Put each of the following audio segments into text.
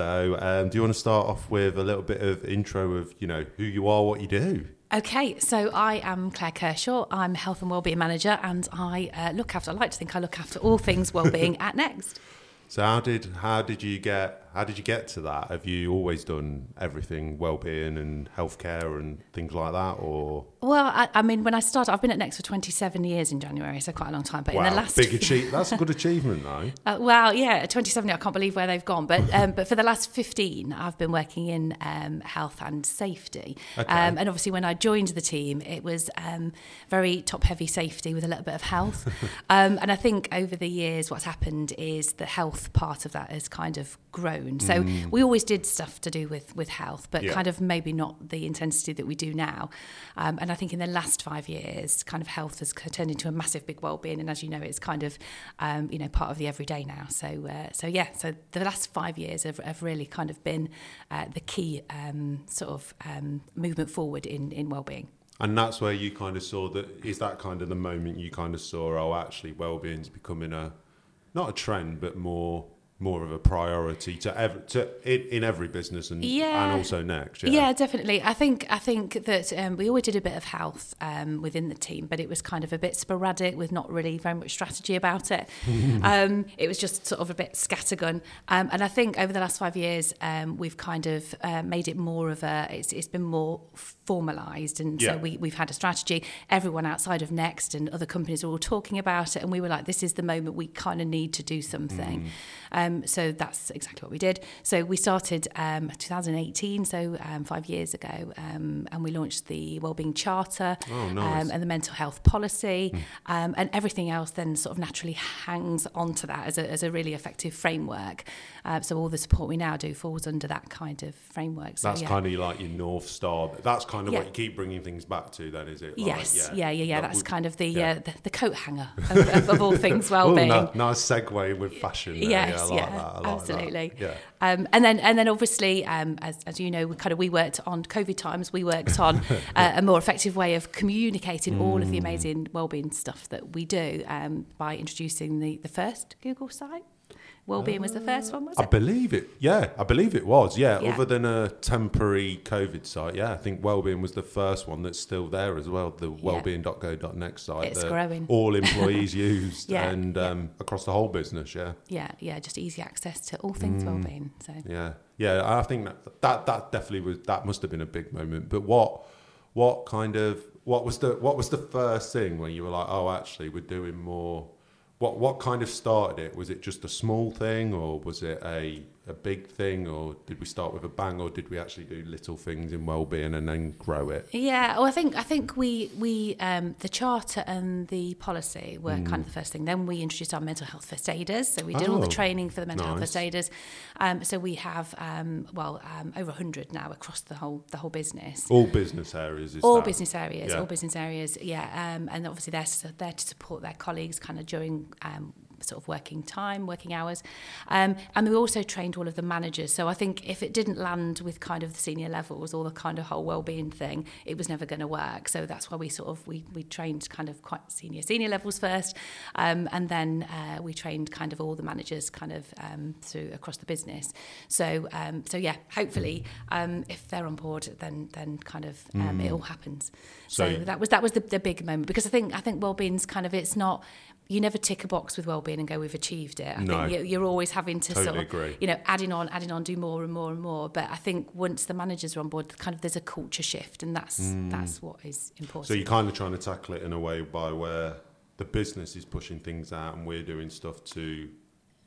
So, um, do you want to start off with a little bit of intro of you know who you are, what you do? Okay, so I am Claire Kershaw. I'm Health and Wellbeing Manager, and I uh, look after. I like to think I look after all things wellbeing at Next. So, how did how did you get how did you get to that? Have you always done everything well-being and healthcare and things like that, or? Well, I, I, mean, when I started, I've been at Next for 27 years in January, so quite a long time. But wow, in the last big achievement. That's a good achievement, though. Uh, well, yeah, 27. I can't believe where they've gone. But um, but for the last 15, I've been working in um, health and safety. Okay. Um, and obviously, when I joined the team, it was um, very top-heavy safety with a little bit of health. Um, and I think over the years, what's happened is the health part of that has kind of grown. So mm. we always did stuff to do with with health, but Yeah. kind of maybe not the intensity that we do now. Um, and I think in the last five years, kind of health has turned into a massive big well-being, and as you know, it's kind of um, you know part of the everyday now. So uh, so yeah, so the last five years have, have really kind of been uh, the key um, sort of um, movement forward in in well-being. And that's where you kind of saw that. Is that kind of the moment you kind of saw? Oh, actually, well-being's becoming a not a trend, but more more of a priority to ev- to in, in every business and Yeah. and also next. Yeah. Yeah. definitely. I think I think that um, we always did a bit of health um, within the team, but it was kind of a bit sporadic with not really very much strategy about it. um, it was just sort of a bit scattergun. Um, and I think over the last five years, um, we've kind of uh, made it more of a. It's, it's been more formalised, and Yeah. so we we've had a strategy. Everyone outside of Next and other companies are all talking about it, and we were like, this is the moment we kind of need to do something. Um, so that's exactly what we did. So we started um, 2018, so um, five years ago, um, and we launched the Wellbeing Charter Oh, nice. um, and the mental health policy, um, and everything else then sort of naturally hangs onto that as a, as a really effective framework. Uh, so all the support we now do falls under that kind of framework. So, That's yeah. kind of like your north star. That's kind of Yeah. what you keep bringing things back to. Then is it? Like, Yes, yeah, yeah, yeah. Like, That's we- kind of the yeah. uh, the, the coat hanger of, of, of all things Oh, well-being. ni- nice segue with fashion. There. Yes, yeah, I like that. Like absolutely. That. Yeah. Um, and then, and then, obviously, um, as, as you know, we kind of we worked on COVID times. We worked on uh, a more effective way of communicating all of the Mm. amazing wellbeing stuff that we do um, by introducing the the first Google site. Wellbeing was the first one, was I it? I believe it. Yeah, I believe it was. Yeah, Yeah. other than a temporary COVID site. Yeah, I think Wellbeing was the first one that's still there as well. The wellbeing.go.next site. It's growing. All employees used Yeah, and yeah. um, across the whole business. Yeah, Yeah, yeah, just easy access to all things wellbeing. So yeah, yeah. I think that that that definitely was. That must have been a big moment. But what what kind of what was the what was the first thing when you were like, oh, actually, we're doing more. What what kind of started it? Was it just a small thing, or was it a a big thing, or did we start with a bang, or did we actually do little things in well-being and then grow it? Yeah, well, I think I think we we um, the charter and the policy were kind of the first thing. Then we introduced our mental health first aiders, so we did all Oh, the training for the mental health first aiders. Um, so we have um, well um, over hundred now across the whole the whole business. All business areas. Is all that? business areas, Yeah. all business areas, yeah, um, and obviously they're there to support their colleagues, kind of during um, sort of working time, working hours, um, and we also trained all of the managers. So I think if it didn't land with kind of the senior levels or the kind of whole well-being thing, it was never going to work. So that's why we sort of we we trained kind of quite senior senior levels first, um, and then uh, we trained kind of all the managers kind of um, through across the business. So um, so yeah, hopefully um, if they're on board, then then kind of um, it all happens. So, So- that was that was the, the big moment because I think I think well-being's kind of it's not you never tick a box with well-being and go we've achieved it. I No. think you- you're always having to sort of agree. you know adding on adding on do more and more and more. But I think once the managers are on board, kind of there's a culture shift and that's mm. that's what is important. So you're kind of trying to tackle it in a way by where the business is pushing things out and we're doing stuff to,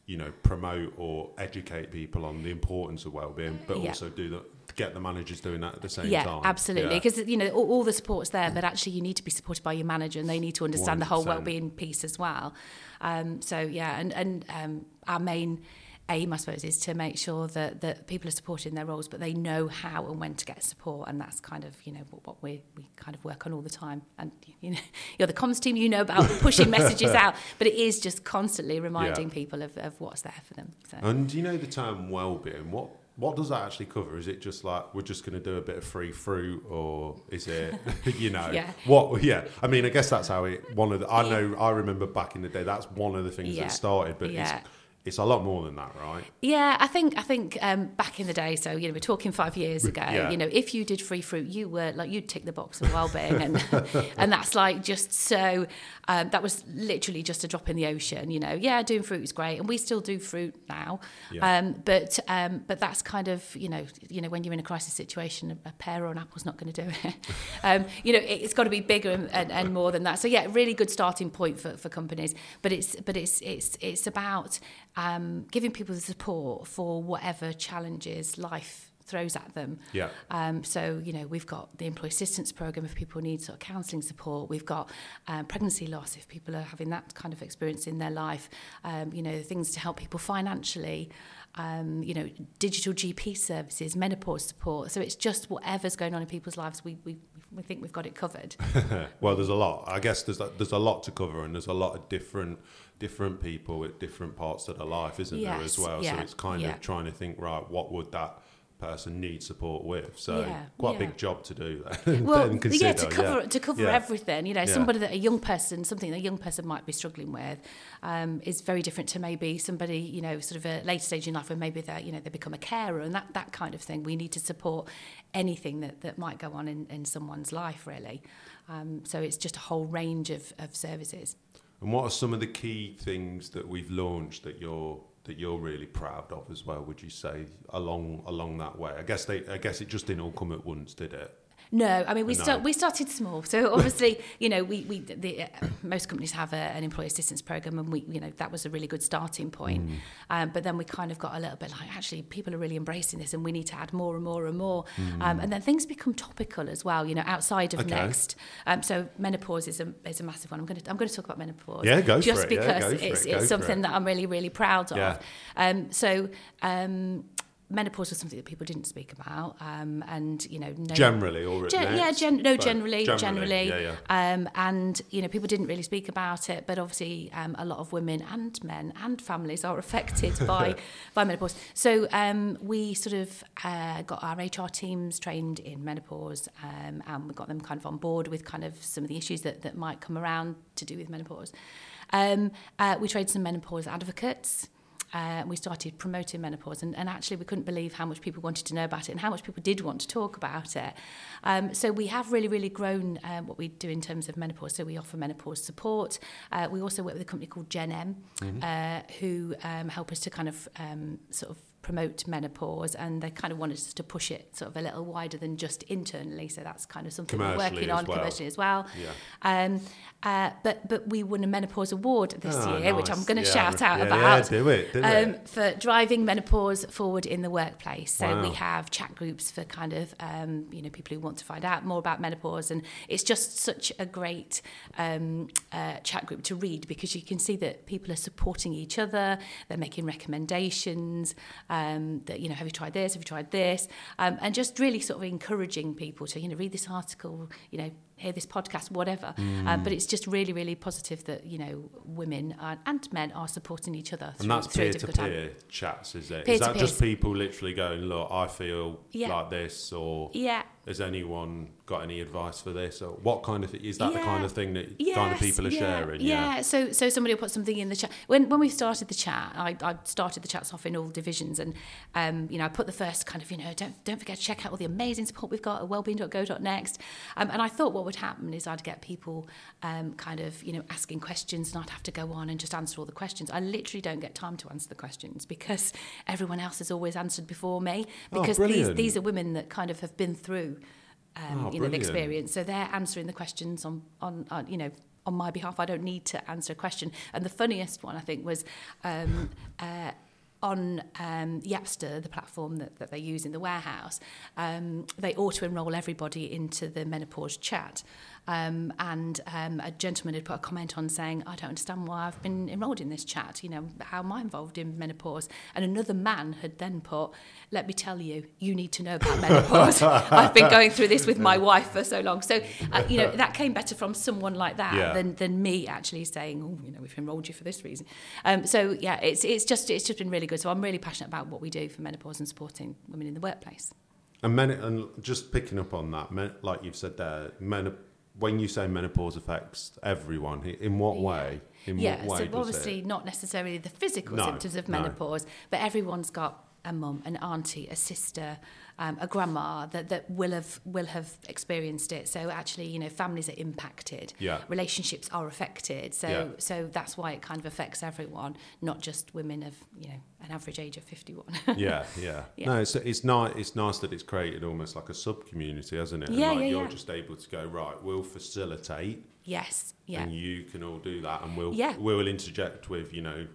you know, promote or educate people on the importance of well-being, but Yeah. also do the get the managers doing that at the same yeah, time. absolutely. Yeah. Because you know all, all the support's there, but actually you need to be supported by your manager, and they need to understand the whole 100%. well-being piece as well. Um, so yeah, and and um, our main aim, I suppose, is to make sure that that people are supported in their roles, but they know how and when to get support, and that's kind of you know what, what we we kind of work on all the time. And you know, you're the comms team, you know about pushing messages out, but it is just constantly reminding Yeah. people of, of what's there for them. So. And do you know the term well-being? What what does that actually cover? Is it just like we're just going to do a bit of free fruit, or is it you know Yeah. what? Yeah, I mean, I guess that's how it. One of the I know I remember back in the day that's one of the things Yeah. that started, but Yeah. it's it's a lot more than that, right? Yeah, I think I think um, back in the day, so you know, we're talking five years ago. Yeah. You know, if you did free fruit, you were like you'd tick the box of well-being, and and that's like just so. Um, that was literally just a drop in the ocean. You know, yeah, doing fruit is great, and we still do fruit now. Yeah. Um, but um, but that's kind of you know you know when you're in a crisis situation, a, pear or an apple's not going to do it. um, you know, it, it's got to be bigger and, and, and more than that. So yeah, really good starting point for, for companies. But it's but it's it's it's about um, giving people the support for whatever challenges life throws at them. Yeah. Um, so, you know, we've got the employee assistance program if people need sort of counselling support. We've got um, pregnancy loss if people are having that kind of experience in their life. Um, you know, things to help people financially. Um, you know, digital GP services, menopause support. So it's just whatever's going on in people's lives. We we we think we've got it covered. well, there's a lot. I guess there's a, there's a lot to cover, and there's a lot of different different people with different parts of their life, isn't there, as well? So it's kind yeah. of trying to think, right, what would that person need support with? So Yeah, quite a big job to do there. well, then yeah, to cover to cover Yeah. everything. You know, Yeah. somebody that a young person, something that a young person might be struggling with, um, is very different to maybe somebody you know, sort of a later stage in life where maybe they you know they become a carer and that that kind of thing. We need to support anything that that might go on in in someone's life really. Um, so it's just a whole range of of services. And what are some of the key things that we've launched that you're that you're really proud of as well? Would you say along along that way? I guess they I guess it just didn't all come at once, did it? No, I mean we No. start we started small. So obviously, you know, we we the, uh, most companies have a, an employee assistance program, and we you know that was a really good starting point. Mm. Um, but then we kind of got a little bit like actually people are really embracing this, and we need to add more and more and more. Um, and then things become topical as well. You know, outside of Mm. Okay. next. Um, so menopause is a is a massive one. I'm going to I'm going to talk about menopause. Yeah, go for just it. Yeah, because go for it's it. Go it's for something it. that I'm really really proud of. Yeah. Um, so. Menopause was something that people didn't speak about, um, and you know, no, Generally, or Gen- yeah, gen- no, but generally, generally, yeah, yeah. Um, and you know, people didn't really speak about it, but obviously, um, a lot of women and men and families are affected by by menopause. So um, we sort of uh, got our HR teams trained in menopause, um, and we got them kind of on board with kind of some of the issues that that might come around to do with menopause. Um, uh, we trained some menopause advocates. Uh, we started promoting menopause, and, and actually, we couldn't believe how much people wanted to know about it and how much people did want to talk about it. Um, so, we have really, really grown um, what we do in terms of menopause. So, we offer menopause support. Uh, we also work with a company called Gen M, uh, who um, help us to kind of um, sort of promote menopause and they kind of wanted us to push it sort of a little wider than just internally so that's kind of something we're working on well. commercially as well Yeah. um, uh, but but we won a menopause award this Ah, year which. I'm going to Yeah, shout out yeah, about Yeah, do it, do um, it. for driving menopause forward in the workplace. So Wow. we have chat groups for kind of um, you know people who want to find out more about menopause, and it's just such a great um, uh, chat group to read because you can see that people are supporting each other. They're making recommendations. Um, that you know, have you tried this? Have you tried this? Um, and just really sort of encouraging people to you know read this article. You know. Hear this podcast, whatever. Um, but it's just really, really positive that you know women are, and men are supporting each other. And that's peer to peer chats, is it? Is Peer to that just people literally going, look, I feel Yeah. like this, or Yeah, has anyone got any advice for this, or what kind of is that the kind of thing that kind of people are yeah, sharing? Yeah. So so somebody will put something in the chat. When when we started the chat, I, I started the chats off in all divisions, and um, you know I put the first kind of you know don't don't forget to check out all the amazing support we've got at wellbeing.go.next. Um, and I thought what would happen is I'd get people um, kind of you know asking questions, and I'd have to go on and just answer all the questions. I literally don't get time to answer the questions because everyone else has always answered before me. Oh, Because these these are women that kind of have been through. Um, Oh, you know the experience so they're answering the questions on on, on you know on my behalf I don't need to answer a question and the funniest one I think was um, uh, on um, Yapster, the platform that, that they use in the warehouse, um, they auto-enroll everybody into the menopause chat. Um, and um, a gentleman had put a comment on saying, I don't understand why I've been enrolled in this chat. You know, how am I involved in menopause? And another man had then put, let me tell you, you need to know about menopause. I've been going through this with my wife for so long. So, uh, you know, that came better from someone like that Yeah. than, than me actually saying, oh, you know, we've enrolled you for this reason. Um, so, yeah, it's, it's, just, it's just been really good. So I'm really passionate about what we do for menopause and supporting women in the workplace. And men, and just picking up on that, men, like you've said there, men, when you say menopause affects everyone, in what way? In yeah, what way so obviously it? not necessarily the physical No, symptoms of no. menopause, but everyone's got a mum, an auntie, a sister, um, a grandma that, that will have will have experienced it. So actually, you know, families are impacted. Yeah. Relationships are affected. So Yeah. so that's why it kind of affects everyone, not just women of you know an average age of fifty one. yeah, yeah, Yeah. No, it's it's nice. It's nice that it's created almost like a sub community, hasn't it? And Yeah, like yeah, You're yeah. just able to go right. We'll facilitate, yes. Yeah. and you can all do that, and we'll Yeah. we'll interject with you know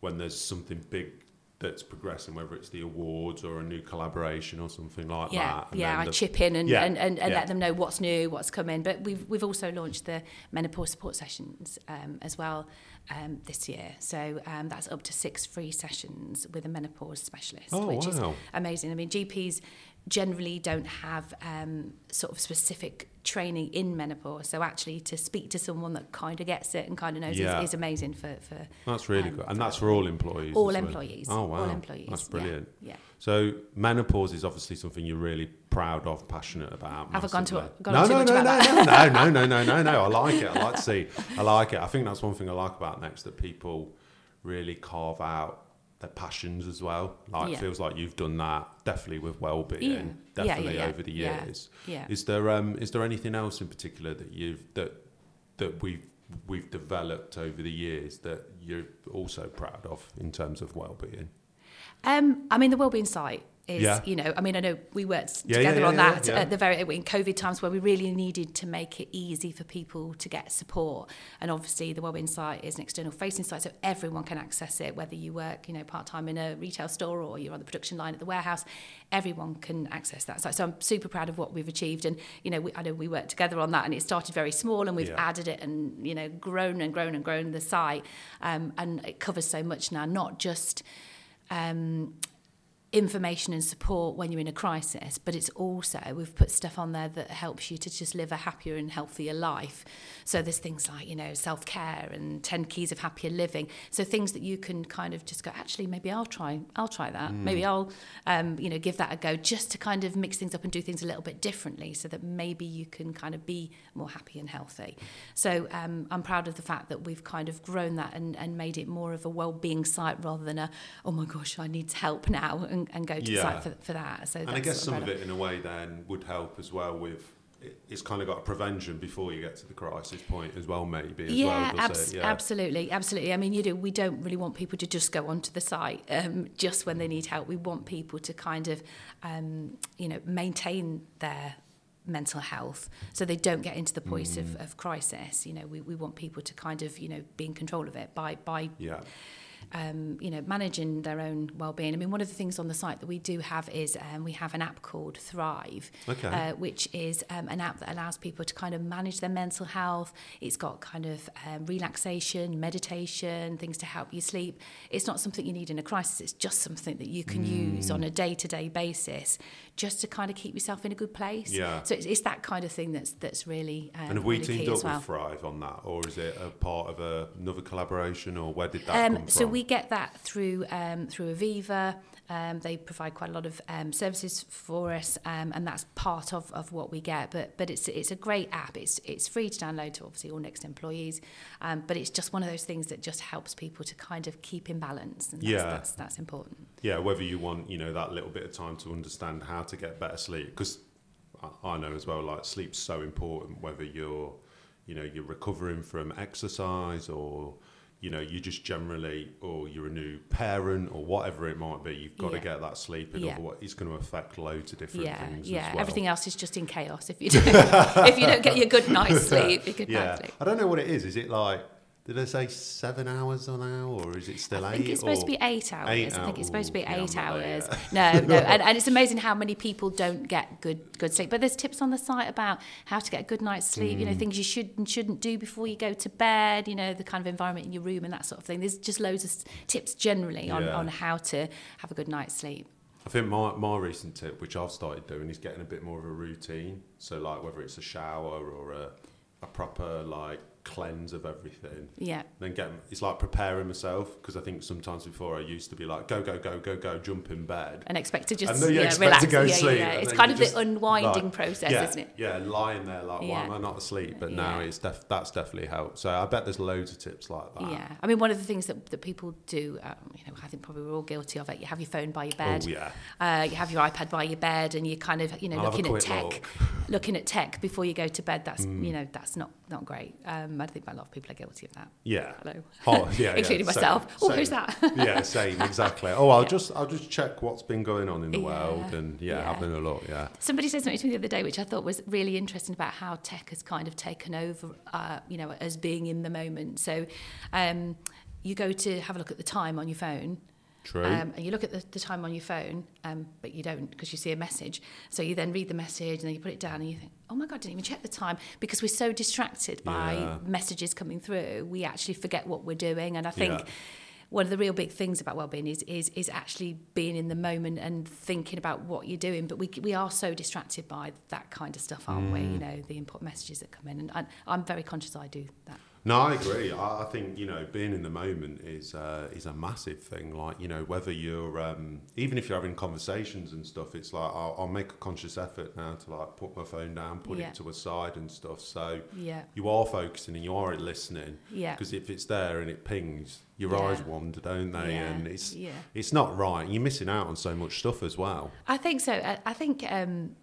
when there's something big that's progressing, whether it's the awards or a new collaboration or something like yeah, that. and yeah, I the- chip in and, Yeah, and, and, and yeah. let them know what's new, what's coming. But we've we've also launched the menopause support sessions um, as well um, this year. So um, that's up to six free sessions with a menopause specialist, Oh, which is amazing. I mean, GPs generally don't have um, sort of specific training in menopause. So actually, to speak to someone that kind of gets it and kind of knows Yeah. is, is amazing for for That's really um, good, and that's for all employees. all as well. employees. Oh wow, all employees. That's brilliant. Yeah. So menopause is obviously something you're really proud of, passionate about. Have I gone to- gone no, no, no, no, no, no, no, no, no, no. I like it. I like to see. I like it. I think that's one thing I like about Next that people really carve out their passions as well. Like Yeah. it feels like you've done that definitely with well-being, Yeah. Definitely yeah. over the years. Yeah. Is there um is there anything else in particular that you've that that we've we've developed over the years that you're also proud of in terms of well-being? Um, I mean, the well-being site is, Yeah. you know, I mean, I know we worked Yeah, together yeah, on that at the very in COVID times where we really needed to make it easy for people to get support. And obviously, the wellbeing site is an external facing site, so everyone can access it. Whether you work, you know, part time in a retail store or you're on the production line at the warehouse, everyone can access that site. So I'm super proud of what we've achieved. And you know, we, I know we worked together on that, and it started very small, and we've added it and you know grown and grown and grown the site, um, and it covers so much now, not just. Um, information and support when you're in a crisis, but it's also we've put stuff on there that helps you to just live a happier and healthier life. So there's things like you know self care and ten keys of happier living. So things that you can kind of just go actually maybe I'll try I'll try that maybe I'll um, you know give that a go just to kind of mix things up and do things a little bit differently so that maybe you can kind of be more happy and healthy. So um, I'm proud of the fact that we've kind of grown that and, and made it more of a well-being site rather than a oh my gosh I need help now and, and go to the site for, for that. So And I guess some of it, in a way, then would help as well with. It's kind of got a prevention before you get to the crisis point as well, maybe. As yeah, well, abs- Yeah. absolutely, absolutely. I mean, you do. We don't really want people to just go onto the site um, just when they need help. We want people to kind of, um, you know, maintain their mental health so they don't get into the point Mm. of, of crisis. You know, we, we want people to kind of, you know, be in control of it by by Yeah. Um, you know, managing their own well-being. I mean, one of the things on the site that we do have is um, we have an app called Thrive, Okay. uh, which is um, an app that allows people to kind of manage their mental health. It's got kind of um, relaxation, meditation, things to help you sleep. It's not something you need in a crisis. It's just something that you can use Mm. on a day-to-day basis, just to kind of keep yourself in a good place. Yeah. So it's, it's that kind of thing that's that's really um, And have we really teamed up well. with Thrive on that, or is it a part of a, another collaboration, or where did that come Um, from? so we get that through um, through Aviva. Um, they provide quite a lot of um, services for us, um, and that's part of, of what we get. But but it's it's a great app. It's it's free to download to obviously all Next employees, um, but it's just one of those things that just helps people to kind of keep in balance, and that's, Yeah. that's that's important. yeah, whether you want you know that little bit of time to understand how to get better sleep, because I, I know as well, like sleep's so important. Whether you're you know you're recovering from exercise or you know you just generally or you're a new parent or whatever it might be you've got to get that sleep in Yeah. otherwise it's going to affect loads of different Yeah, things yeah. as well. Everything else is just in chaos if you don't, if you don't get your good night's sleep. Your good yeah night's sleep. i don't know what it is is it like did they say seven hours on now or is it still I eight think it's supposed to be eight hours. Eight I think it's supposed to be. Yeah, eight there hours. No, no, and, and it's amazing how many people don't get good good sleep. But there's tips on the site about how to get a good night's sleep. Mm. You know, things you should and shouldn't do before you go to bed. You know, the kind of environment in your room and that sort of thing. There's just loads of tips generally on, Yeah. on how to have a good night's sleep. I think my, my recent tip, which I've started doing, is getting a bit more of a routine. So like whether it's a shower or a, a proper like cleanse of everything. Yeah. Then get it's like preparing myself because I think sometimes before I used to be like go go go go go jump in bed. And expect to just And then you yeah, expect relax. to go yeah, yeah, sleep, yeah. and It's kind of just, the unwinding like, process, yeah, isn't it? Yeah, lying there like, why am I not asleep? But now it's def- that's definitely helped. So I bet there's loads of tips like that. Yeah, I mean, one of the things that, that people do, um, you know, I think probably we're all guilty of it. You have your phone by your bed, Oh yeah. uh, you have your iPad by your bed, and you're kind of, you know, I'll looking at tech, look. looking at tech before you go to bed. That's Mm. you know, that's not not great. Um, I think a lot of people are guilty of that. Yeah. Hello, Oh, yeah, yeah, including same, myself. oh, same. who's that? yeah, same, exactly. Oh, I'll Yeah. just I'll just check what's been going on in the Yeah, world and yeah, yeah. having a look. Yeah. Somebody said something to me the other day, which I thought was really interesting about how tech has kind of taken over, uh, you know, as being in the moment. So, um, you go to have a look at the time on your phone, True. Um, and you look at the, the time on your phone, um, but you don't because you see a message. So you then read the message and then you put it down and you think, oh my God, I didn't even check the time because we're so distracted by Yeah. messages coming through. We actually forget what we're doing. And I think Yeah. one of the real big things about well-being is, is, is actually being in the moment and thinking about what you're doing. But we, we are so distracted by that kind of stuff, aren't we? Mm. You know, the important messages that come in. And I, I'm very conscious I do that. No, I agree. I, I think you know being in the moment is uh, is a massive thing. Like you know whether you're um, even if you're having conversations and stuff, it's like I'll, I'll make a conscious effort now to like put my phone down, put Yeah. it to a side and stuff. So Yeah. you are focusing and you are listening. Yeah. Because if it's there and it pings, your Yeah. eyes wander, don't they? Yeah, And it's yeah. it's not right. You're missing out on so much stuff as well. I think so. I, I think um,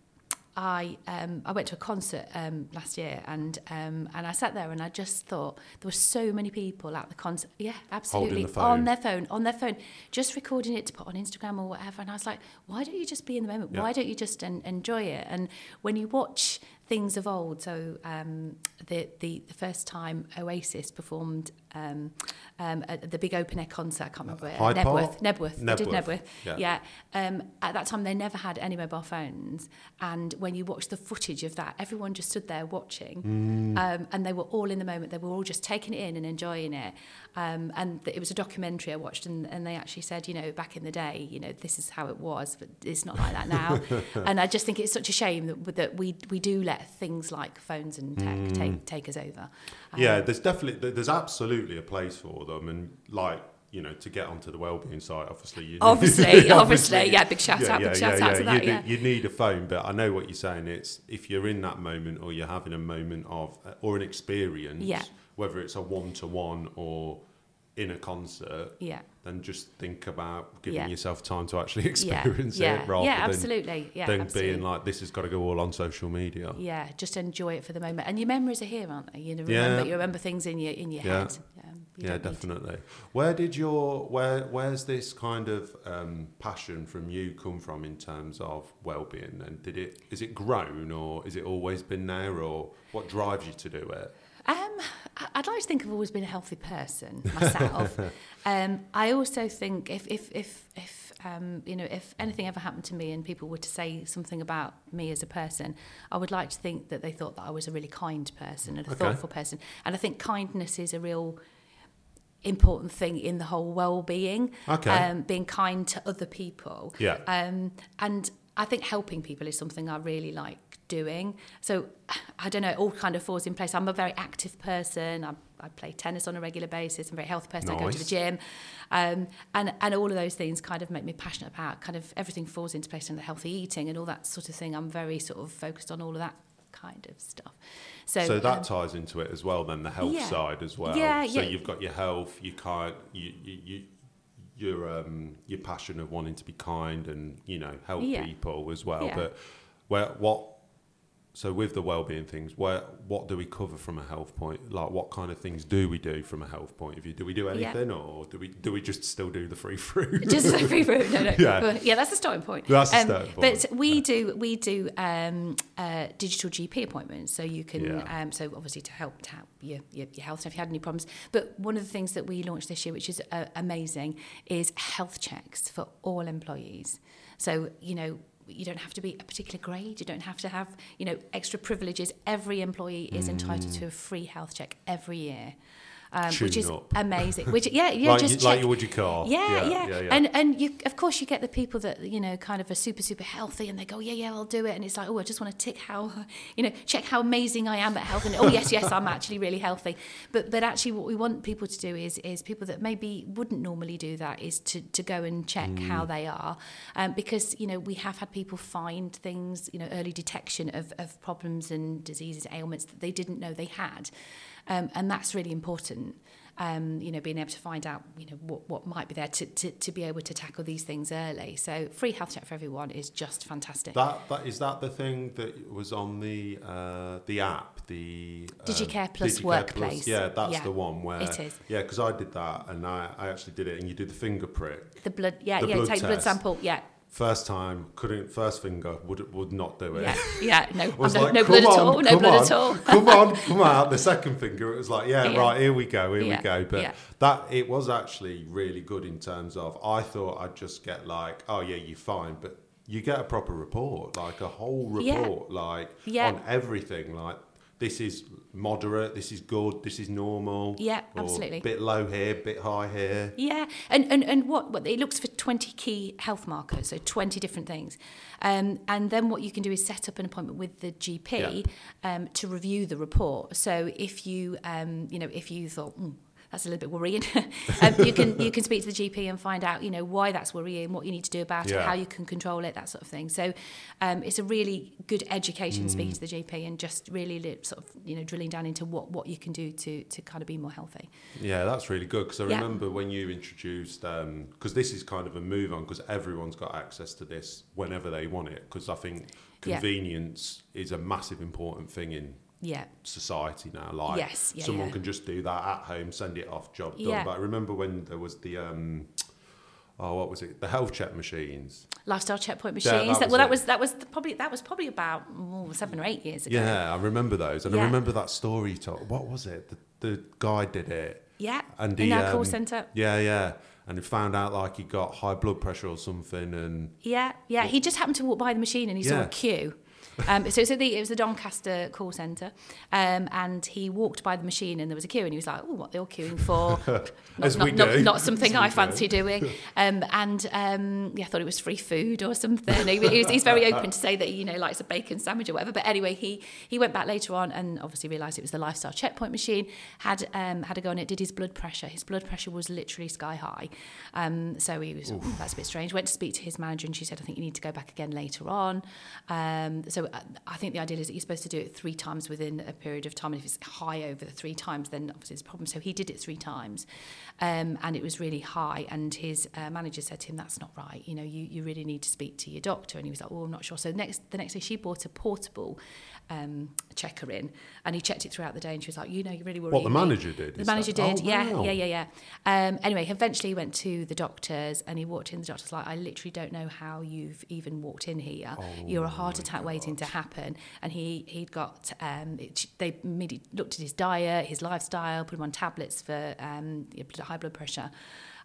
I um, I went to a concert um, last year and um, and I sat there and I just thought there were so many people at the concert. Yeah, absolutely. the phone. On their phone, on their phone, just recording it to put on Instagram or whatever. And I was like, why don't you just be in the moment? Yeah. Why don't you just en- enjoy it? And when you watch things of old, so um, the, the the first time Oasis performed um, um, at the big open air concert, I can't remember it. Hyde Knebworth, Knebworth, They did Knebworth, Knebworth. yeah. yeah. Um, at that time, they never had any mobile phones, and when you watch the footage of that, everyone just stood there watching, Mm. um, and they were all in the moment. They were all just taking it in and enjoying it. Um, and th- it was a documentary I watched, and, and they actually said, you know, back in the day, you know, this is how it was, but it's not like that now. and I just think it's such a shame that, that we we do let things like phones and tech Mm. take take us over. Yeah, Um, there's definitely there's absolutely a place for them, and like you know to get onto the wellbeing site, obviously you Obviously, obviously, yeah, big shout out, big shout out to that, you, yeah. you need a phone, but I know what you're saying. It's if you're in that moment or you're having a moment of or an experience, Yeah. whether it's a one to one or in a concert, Yeah. then just think about giving Yeah. yourself time to actually experience yeah, it rather yeah, than, absolutely, yeah, than absolutely. being like this has got to go all on social media. Yeah, just enjoy it for the moment. And your memories are here, aren't they? You know, Yeah. remember, you remember things in your in your Yeah. head. Um, you yeah, don't need to- definitely. Where did your where where's this kind of um, passion from you come from in terms of well-being? And did it is it grown or is it always been there, or what drives you to do it? Um, I'd like to think I've always been a healthy person myself. um, I also think if if if if um, you know if anything ever happened to me and people were to say something about me as a person, I would like to think that they thought that I was a really kind person and a Okay. thoughtful person. And I think kindness is a real important thing in the whole well-being. Okay. Um, being kind to other people. Yeah. Um, and I think helping people is something I really like doing. So I don't know, it all kind of falls in place. I'm a very active person. I, I play tennis on a regular basis. I'm a very healthy person. I go to the gym. Um, and, and all of those things kind of make me passionate about kind of everything falls into place in the healthy eating and all that sort of thing. I'm very sort of focused on all of that kind of stuff. So, So that um, ties into it as well. Then the health yeah. side as well. Yeah, so yeah. you've got your health. You can't you you. you your um your passion of wanting to be kind and you know help Yeah. people as well but where what so with the well-being things where what do we cover from a health point like what kind of things do we do from a health point of view do we do Yeah. anything or do we do we just still do the free fruit just like free fruit. No, no. Yeah. But, yeah, that's the starting point. That's the um, starting point. But we do we do um, uh, digital GP appointments, so you can Yeah. um, so obviously to help to help your, your your health. If you had any problems, but one of the things that we launched this year, which is uh, amazing, is health checks for all employees. So you know. You don't have to be a particular grade. You don't have to have, you know, extra privileges. Every employee is entitled to a mm. free health check every year. Um, which is up. amazing. Which yeah, yeah, like, just you, check. like you would your car. Yeah, yeah, yeah, yeah. and and you of course you get the people that you know kind of are super super healthy and they go yeah yeah I'll do it and it's like oh I just want to tick how you know check how amazing I am at health and oh yes yes I'm actually really healthy but but actually what we want people to do is is people that maybe wouldn't normally do that is to to go and check Mm. how they are um, because you know we have had people find things you know early detection of of problems and diseases ailments that they didn't know they had um, and that's really important um, you know, being able to find out, you know, what, what might be there to, to, to be able to tackle these things early. So free health check for everyone is just fantastic. That that is that the thing that was on the uh, the app, the um, DigiCare Plus DigiCare Workplace. yeah, that's Yeah, the one where it is. Yeah, because I did that and I, I actually did it, and you do the finger prick. the blood, yeah, the yeah, blood take the blood sample, yeah, First time, couldn't. First finger would would not do it. yeah, yeah, no, was no, like, no "Come blood at on, all, no come blood on, at all. come on, come out. The second finger, it was like, yeah, Yeah. right, here we go, here Yeah, we go. But that it was actually really good in terms of. I thought I'd just get like, oh yeah, you're fine, but you get a proper report, like a whole report, like Yeah. on everything, like. This is moderate. This is good. This is normal. Yeah, absolutely. Bit low here, bit high here. Yeah, and, and, and what, what it looks for 20 key health markers, so 20 different things. Um, and then what you can do is set up an appointment with the GP um, to review the report. So if you, um, you know, if you thought, mm, that's a little bit worrying, um, you can you can speak to the GP and find out, you know, why that's worrying, what you need to do about it, how you can control it, that sort of thing. So um, it's a really good education Mm. speaking to the GP and just really sort of, you know, drilling down into what, what you can do to, to kind of be more healthy. Yeah, that's really good because I Yeah. remember when you introduced because this is kind of a move on because everyone's got access to this whenever they want it because I think Yeah. convenience is a massive important thing in Yeah. society now. Like Yes, yeah, someone yeah. can just do that at home, send it off, job done. Yeah. But I remember when there was the um, oh, what was it? The health check machines. lifestyle checkpoint Yeah, machines. that that, was well, that it. was that was the- probably that was probably about oh, seven or eight years ago. Yeah, I remember those, and I remember that story. told. What was it? The, the guy did it. Yeah, And in he, our call um, centre. Yeah, yeah. And he found out like he got high blood pressure or something, and Yeah, yeah. He just happened to walk by the machine and he saw a queue. Um, so, so the, it was the Doncaster call centre, um, and he walked by the machine and there was a queue, and he was like, "Oh, what they're queuing for? Not, As not, we not, do. not something I fancy doing." Um, and um, yeah, I thought it was free food or something. He, he was, he's very open to say that he, you know likes a bacon sandwich or whatever. But anyway, he he went back later on and obviously realised it was the lifestyle checkpoint machine. Had um, had a go on it. Did his blood pressure? His blood pressure was literally sky high. Um, so he was "Ooh, that's a bit strange. Went to speak to his manager and she said, "I think you need to go back again later on." Um, so I think the idea is that you're supposed to do it three times within a period of time. And if it's high over the three times, then obviously it's a problem. So he did it three times, um, and it was really high. And his uh, manager said to him, "That's not right. You know, you, you really need to speak to your doctor." And he was like, "Oh, I'm not sure." So next the next day, she bought a portable um, checker in, and he checked it throughout the day. And she was like, "You know, you're really worried." what the manager did. The manager that- did, oh, yeah, wow. yeah, yeah, yeah. Um, anyway, eventually he went to the doctors and he walked in. The doctor's like, I literally don't know how you've even walked in here. You're a heart attack waiting to happen. And he he'd got um, it, they immediately looked at his diet, his lifestyle, put him on tablets for um, high blood pressure.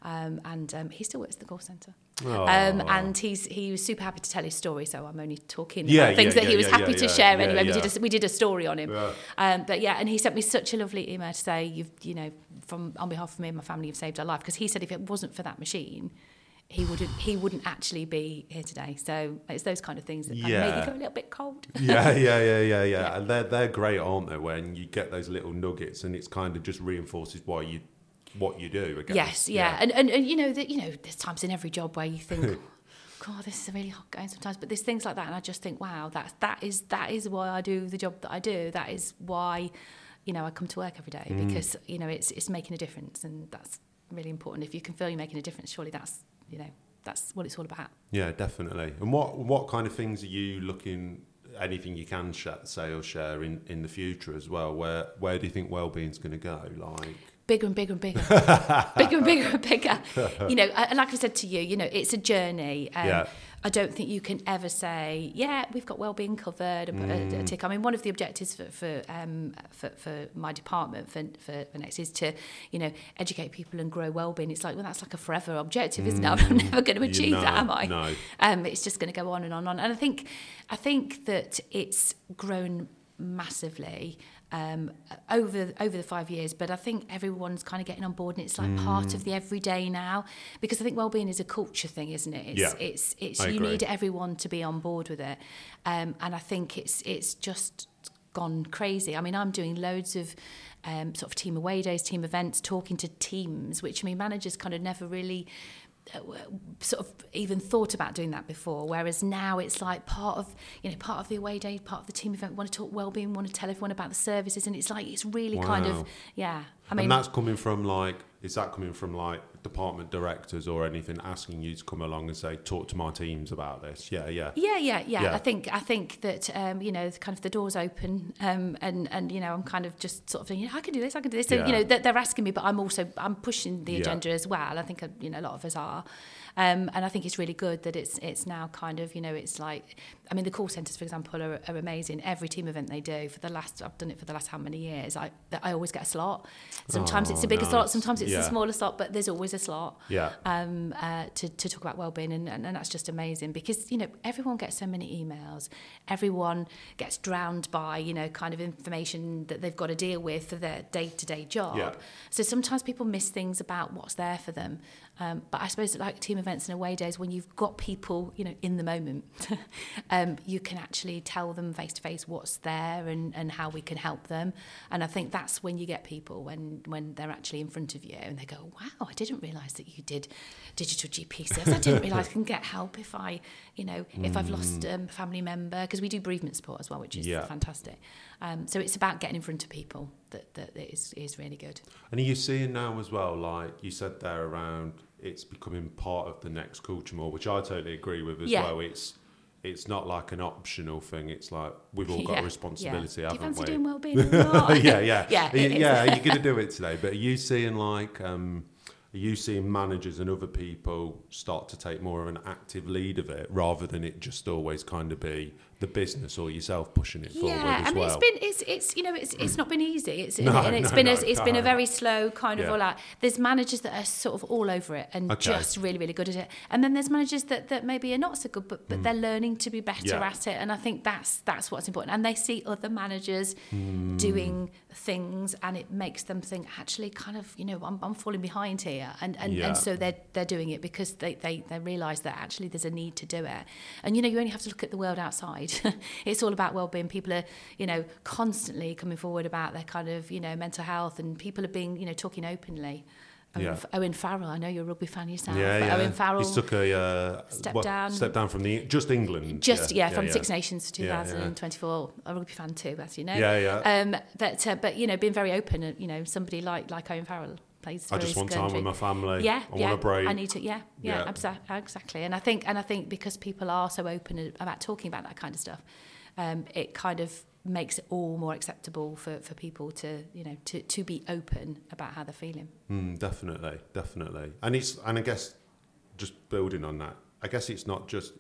Um, and um, he still works at the call centre. Um, and he's he was super happy to tell his story. So I'm only talking Yeah, about things yeah, that he was yeah, happy yeah, to yeah, share. yeah, anyway, we did a, we did a story on him. Yeah. Um, but yeah, and he sent me such a lovely email to say, you've, you know, from on behalf of me and my family, you've saved our life. Because he said if it wasn't for that machine, he wouldn't he wouldn't actually be here today. So it's those kind of things that Yeah. make you go a little bit cold. yeah, yeah, yeah, yeah, yeah, Yeah. And they're they're great, aren't they? When you get those little nuggets, and it's kind of just reinforces why you what you do. Guess. Yes, yeah. And, and and you know that you know there's times in every job where you think, God, this is a really hot going sometimes. But there's things like that, and I just think, wow, that's that is that is why I do the job that I do. That is why, you know, I come to work every day Mm. because you know it's it's making a difference, and that's really important. If you can feel you're making a difference, surely that's you know that's what it's all about. Yeah, definitely. And what what kind of things are you looking? Anything you can share, say or share in, in the future as well. Where where do you think wellbeing's going to go? Like, bigger and bigger and bigger, bigger and bigger and bigger. You know, and like I said to you, you know, it's a journey. Um, Yeah. I don't think you can ever say, yeah, we've got well-being covered and put a, a Mm. tick. I mean, one of the objectives for for, um, for for my department for, for for next is to, you know, educate people and grow well-being. It's like, well, that's like a forever objective, isn't it? I'm never going to you achieve that, am I? No. Um, it's just going to go on and on and on. And I think, I think that it's grown massively um, over over the five years. But I think everyone's kind of getting on board, and it's like part of the everyday now. Because I think well-being is a culture thing, isn't it? It's, Yeah, it's it's I you agree. need everyone to be on board with it, um, and I think it's it's just gone crazy. I mean, I'm doing loads of um, sort of team away days, team events, talking to teams, which I mean, managers kind of never really sort of even thought about doing that before. Whereas now it's like part of you know part of the away day part of the team event we want to talk well-being want to tell everyone about the services and it's like it's really kind of yeah i mean and that's coming from like, is that coming from like department directors or anything asking you to come along and say, talk to my teams about this? Yeah, yeah. Yeah, yeah, yeah, Yeah. I think I think that um, you know, kind of the doors open, um, and and you know, I'm kind of just sort of thinking, I can do this, I can do this. So Yeah. you know, they're, they're asking me, but I'm also I'm pushing the Yeah. agenda as well. I think uh, you know a lot of us are, um, and I think it's really good that it's it's now kind of you know it's like, I mean, the call centres, for example, are, are amazing. Every team event they do for the last, I've done it for the last how many years. I I always get a slot. Sometimes it's Oh, a bigger slot, sometimes it's Yeah. a smaller slot, but there's always a slot Yeah. um, uh, to, to talk about well-being and, and, and that's just amazing because you know everyone gets so many emails everyone gets drowned by you know kind of information that they've got to deal with for their day-to-day job Yeah. so sometimes people miss things about what's there for them um, but I suppose like team events and away days when you've got people you know in the moment um, you can actually tell them face to face what's there and, and how we can help them. And I think that's when you get people when when they're actually in front of you and they go wow I didn't realise that you did digital GP service I didn't realise I can get help if I you know if I've lost um, a family member because we do bereavement support as well which is Yeah. fantastic. Um, so it's about getting in front of people that, that, that is, is really good. And are you seeing now as well, like you said there around it's becoming part of the next culture more, which I totally agree with as Yeah. well. It's it's not like an optional thing. It's like we've all got Yeah, a responsibility, yeah. Do you haven't fancy we? doing well-being yeah, yeah, Yeah, yeah. it is. yeah you're going to do it today. But are you seeing like, um, are you seeing managers and other people start to take more of an active lead of it rather than it just always kind of be the business or yourself pushing it forward yeah, I mean, well? it's been it's it's you know it's it's not been easy. It's No, and it's no, been no, a, it's been a very slow kind of Yeah. all out. There's managers that are sort of all over it and Okay. just really really good at it, and then there's managers that, that maybe are not so good, but but they're learning to be better Mm. Yeah. at it, and I think that's that's what's important. And they see other managers Mm. doing things, and it makes them think actually kind of you know I'm, I'm falling behind here, and and, Yeah. and so they're they're doing it because they they they realise that actually there's a need to do it, and you know you only have to look at the world outside. it's all about well-being. People are you know constantly coming forward about their kind of you know mental health, and people are being you know talking openly. Owen, Yeah. Owen Farrell, I know you're a rugby fan yourself. yeah, but yeah. Owen Farrell, He's took a uh, Step what, down. step down from the just England. just yeah, from yeah. Six Nations to Yeah, yeah. 2024. A rugby fan too, as you know. Yeah, yeah. Um, but uh, but you know, being very open. You know, somebody like like Owen Farrell plays. I just want time with my family. Yeah, I yeah. want a break. I need to. Yeah, yeah, Yeah. exactly. And I think and I think because people are so open about talking about that kind of stuff, um, it kind of makes it all more acceptable for, for people to you know to, to be open about how they're feeling. Mm, definitely, definitely. And it's and I guess just building on that, I guess it's not just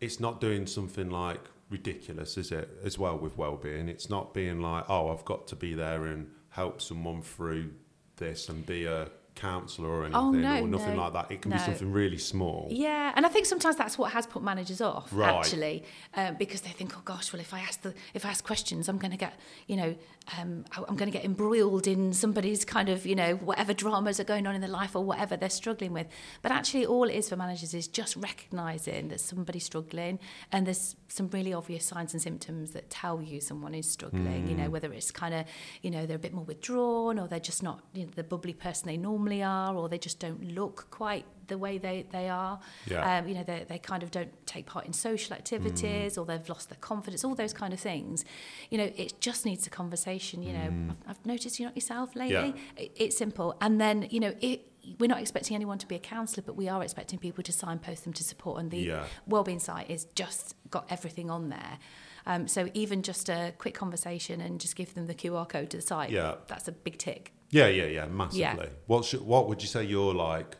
it's not doing something like ridiculous, is it? As well with well-being, it's not being like, oh, I've got to be there and help someone through this and be a counsellor or anything Oh, no, or nothing no, like that. It can be something really small. Yeah, and I think sometimes that's what has put managers off, Right. actually, um, because they think, oh gosh, well, if I ask the if I ask questions, I'm going to get, you know, um, I'm going to get embroiled in somebody's kind of, you know, whatever dramas are going on in their life or whatever they're struggling with. But actually, all it is for managers is just recognizing that somebody's struggling, and there's some really obvious signs and symptoms that tell you someone is struggling. You know, whether it's kind of, you know, they're a bit more withdrawn, or they're just not, you know, the bubbly person they normally are, or they just don't look quite the way they, they are. Yeah. Um, you know, they, they kind of don't take part in social activities or they've lost their confidence, all those kind of things. You know, it just needs a conversation. You know, I've, I've noticed you're not yourself lately. It, it's simple. And then, you know, it, we're not expecting anyone to be a counsellor, but we are expecting people to signpost them to support. And the Yeah. wellbeing site is just got everything on there. Um, so even just a quick conversation and just give them the QR code to the site, Yeah. that's a big tick. Yeah, yeah, yeah, massively. Yeah. What should, what would you say you're like,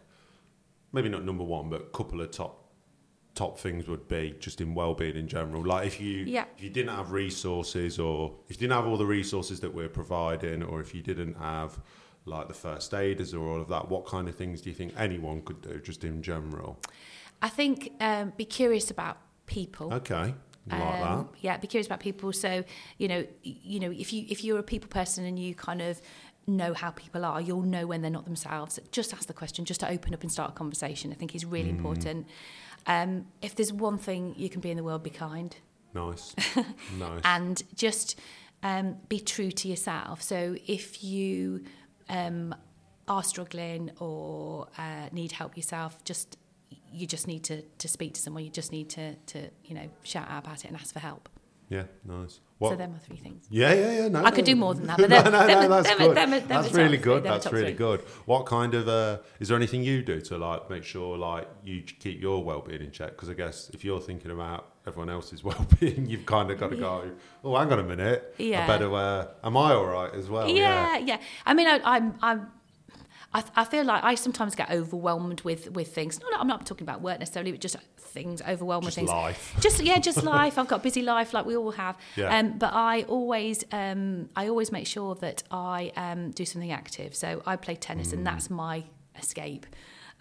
maybe not number one, but couple of top top things would be just in well-being in general. Like if you Yeah. if you didn't have resources, or if you didn't have all the resources that we're providing, or if you didn't have like the first aiders or all of that, what kind of things do you think anyone could do just in general? I think um, be curious about people. Okay. Like that. Yeah, be curious about people. So you know, you know, if you if you're a people person and you kind of know how people are, you'll know when they're not themselves. Just ask the question, just to open up and start a conversation. I think is really Mm. important. Um, if there's one thing you can be in the world, be kind Nice. nice. and just um, be true to yourself. So if you um, are struggling or uh, need help yourself, just you just need to, to speak to someone. You just need to, to you know shout out about it and ask for help. yeah, nice. So What? them are three things. yeah, yeah, yeah. No, I could do more than that, but no, no, no, them- that's them- good. them- that's really good. are That's really three. good. What kind of uh, is there anything you do to like make sure like you keep your well-being in check? Because I guess if you're thinking about everyone else's well-being, you've kind of got to go. Oh, hang on a minute. I Yeah. better. Uh, am I all right as well? yeah, yeah. I mean, I, I'm, I'm. I, I feel like I sometimes get overwhelmed with with things. No, no, I'm not talking about work necessarily, but just things overwhelmed with Just things. life. Just yeah, just life. I've got a busy life like we all have. Yeah. Um, but I always um, I always make sure that I um, do something active. So I play tennis, Mm. and that's my escape.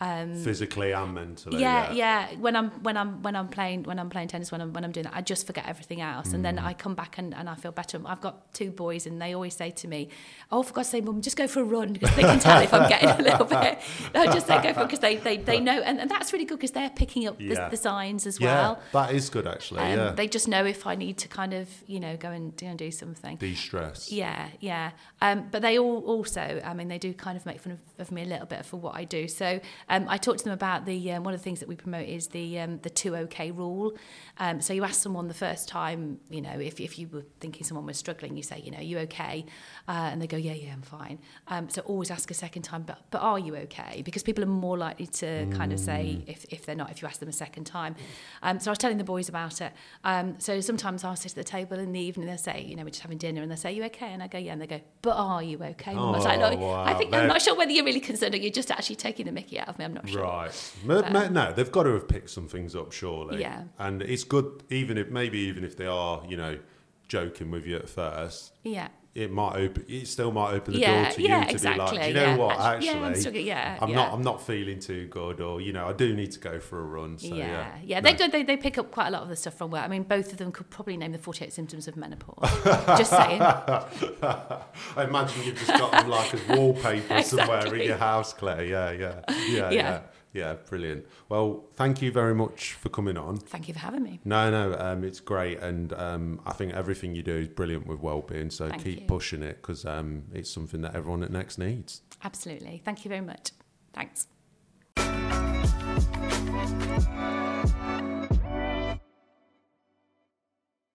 Um, Physically and mentally. yeah, yeah. When I'm when I'm when I'm playing when I'm playing tennis when I'm when I'm doing that, I just forget everything else, and Mm. then I come back and, and I feel better. I've got two boys, and they always say to me, "Oh, for God's sake, Mum, just go for a run," because they can tell if I'm getting a little bit. I just say go for it because they, they they know, and, and that's really good because they're picking up Yeah. the, the signs as Yeah, well. that is good actually. Um, yeah. They just know if I need to kind of you know go and do, and do something. De-stress. Yeah, yeah. Um, but they all also, I mean, they do kind of make fun of, of me a little bit for what I do. So um, I talked to them about the um, one of the things that we promote is the um, the two OK rule. Um, so you ask someone the first time, you know, if if you were thinking someone was struggling, you say, you know, you okay, uh, and they go, yeah, yeah, I'm fine. Um, so always ask a second time, but but are you okay? Because people are more likely to kind of say if if they're not if you ask them a second time. Um, so I was telling the boys about it. Um, so sometimes I'll sit at the table in the evening. And they'll say, you know, we're just having dinner, and they say, "You okay?" And I go, "Yeah." And they go, "But are you okay?" Mum?" I like, Oh, "Look, I think I'm not sure whether you're really concerned or you're just actually taking the Mickey out me. I'm not sure. Right. No, they've got to have picked some things up, surely. Yeah. And it's good, even if maybe even if they are, you know, joking with you at first, Yeah. It might open. It still might open the Yeah, door to yeah, you to be like, "Do you know yeah. what? Actu- Actually, yeah, I'm struggling- yeah, I'm not. I'm not feeling too good, or you know, I do need to go for a run. So yeah, yeah, No. they're. They, they pick up quite a lot of the stuff from work. I mean, both of them could probably name the 48 symptoms of menopause. Just saying. I imagine you've just got them like as wallpaper somewhere in your house, Claire. Yeah, yeah, yeah, Yeah. Yeah, Brilliant. Well, thank you very much for coming on. Thank you for having me. No, no, um, it's great, and um, I think everything you do is brilliant with well-being. So Thank keep you. pushing it because um, it's something that everyone at Next needs. Absolutely. Thank you very much. Thanks.